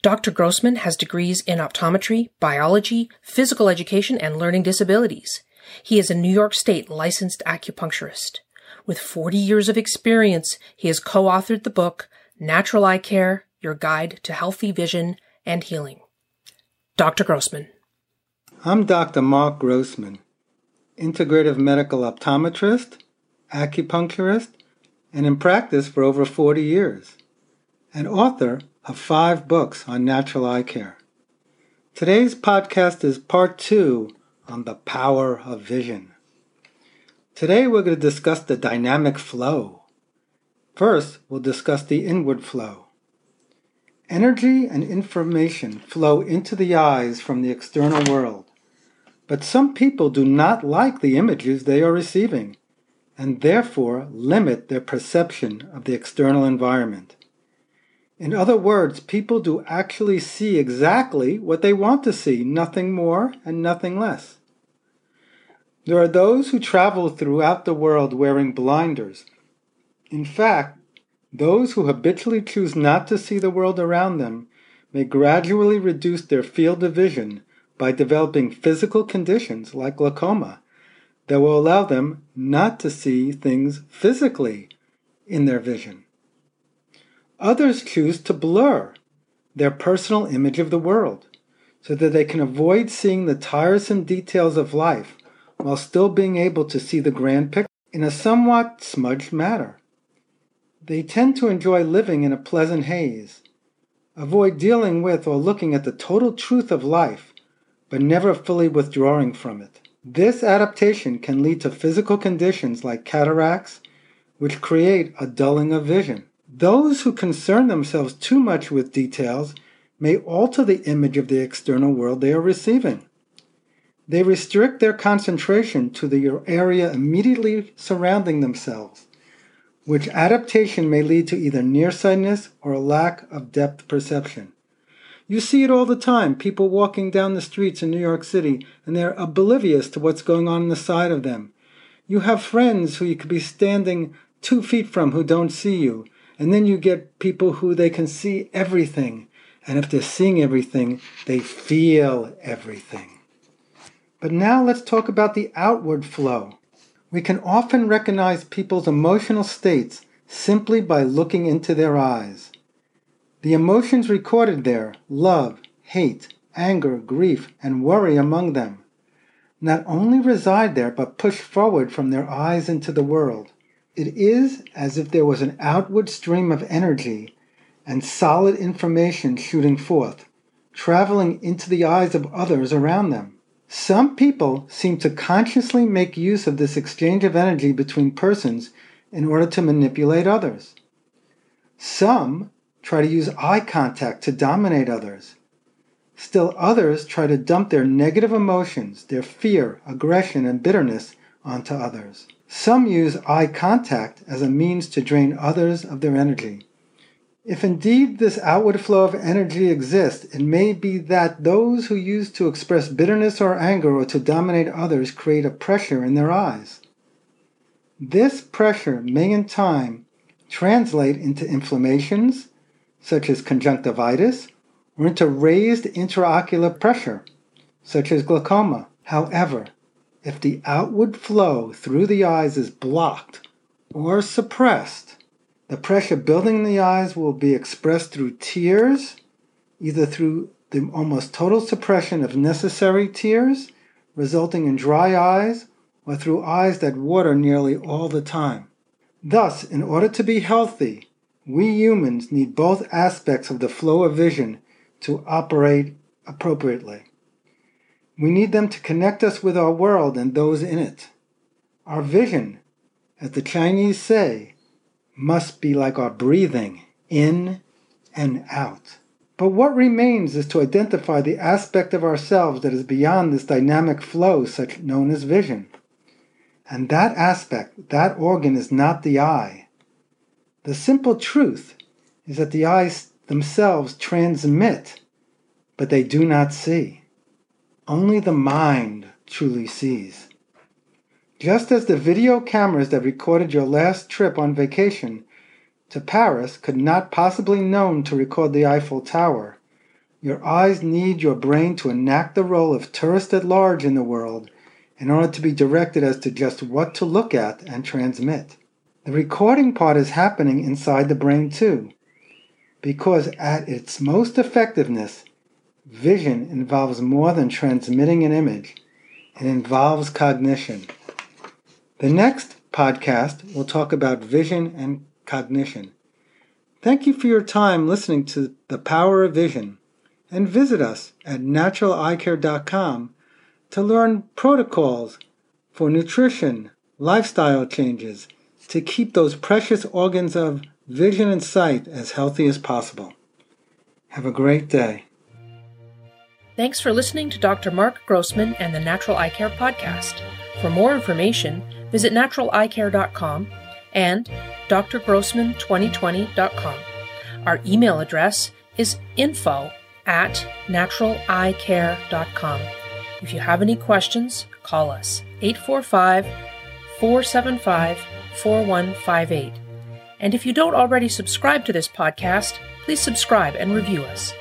Dr. Grossman has degrees in optometry, biology, physical education, and learning disabilities. He is a New York State licensed acupuncturist. With 40 years of experience, he has co-authored the book Natural Eye Care, Your Guide to Healthy Vision and Healing. Dr. Grossman. I'm Dr. Mark Grossman, integrative medical optometrist, acupuncturist, and in practice for over 40 years, and author of five books on natural eye care. Today's podcast is part two on the power of vision. Today we're going to discuss the dynamic flow. First, we'll discuss the inward flow. Energy and information flow into the eyes from the external world, but some people do not like the images they are receiving and therefore limit their perception of the external environment. In other words, people do actually see exactly what they want to see, nothing more and nothing less. There are those who travel throughout the world wearing blinders. In fact, those who habitually choose not to see the world around them may gradually reduce their field of vision by developing physical conditions like glaucoma that will allow them not to see things physically in their vision. Others choose to blur their personal image of the world so that they can avoid seeing the tiresome details of life while still being able to see the grand picture in a somewhat smudged manner. They tend to enjoy living in a pleasant haze, avoid dealing with or looking at the total truth of life, but never fully withdrawing from it. This adaptation can lead to physical conditions like cataracts, which create a dulling of vision. Those who concern themselves too much with details may alter the image of the external world they are receiving. They restrict their concentration to the area immediately surrounding themselves, which adaptation may lead to either nearsightedness or a lack of depth perception. You see it all the time people walking down the streets in New York City and they're oblivious to what's going on in the side of them. You have friends who you could be standing two feet from who don't see you and then you get people who they can see everything. And if they're seeing everything, they feel everything. But now let's talk about the outward flow. We can often recognize people's emotional states simply by looking into their eyes. The emotions recorded there love, hate, anger, grief, and worry among them not only reside there but push forward from their eyes into the world. It is as if there was an outward stream of energy and solid information shooting forth, traveling into the eyes of others around them. Some people seem to consciously make use of this exchange of energy between persons in order to manipulate others. Some try to use eye contact to dominate others. Still others try to dump their negative emotions, their fear, aggression, and bitterness onto others. Some use eye contact as a means to drain others of their energy. If indeed this outward flow of energy exists, it may be that those who use to express bitterness or anger or to dominate others create a pressure in their eyes. This pressure may in time translate into inflammations, such as conjunctivitis, or into raised intraocular pressure, such as glaucoma. However, if the outward flow through the eyes is blocked or suppressed, the pressure building in the eyes will be expressed through tears, either through the almost total suppression of necessary tears, resulting in dry eyes, or through eyes that water nearly all the time. Thus, in order to be healthy, we humans need both aspects of the flow of vision to operate appropriately. We need them to connect us with our world and those in it. Our vision, as the Chinese say, must be like our breathing, in and out. But what remains is to identify the aspect of ourselves that is beyond this dynamic flow, such known as vision. And that aspect, that organ, is not the eye. The simple truth is that the eyes themselves transmit, but they do not see. Only the mind truly sees. Just as the video cameras that recorded your last trip on vacation to Paris could not possibly known to record the Eiffel Tower, your eyes need your brain to enact the role of tourist at large in the world in order to be directed as to just what to look at and transmit. The recording part is happening inside the brain too, because at its most effectiveness, vision involves more than transmitting an image, it involves cognition. The next podcast will talk about vision and cognition. Thank you for your time listening to The Power of Vision and visit us at naturaleyecare.com to learn protocols for nutrition, lifestyle changes to keep those precious organs of vision and sight as healthy as possible. Have a great day. Thanks for listening to Dr. Mark Grossman and the Natural Eye Care Podcast. For more information, visit naturaleyecare.com and drgrossman2020.com. Our email address is info at naturaleyecare.com. If you have any questions, call us 845 475 4158. And if you don't already subscribe to this podcast, please subscribe and review us.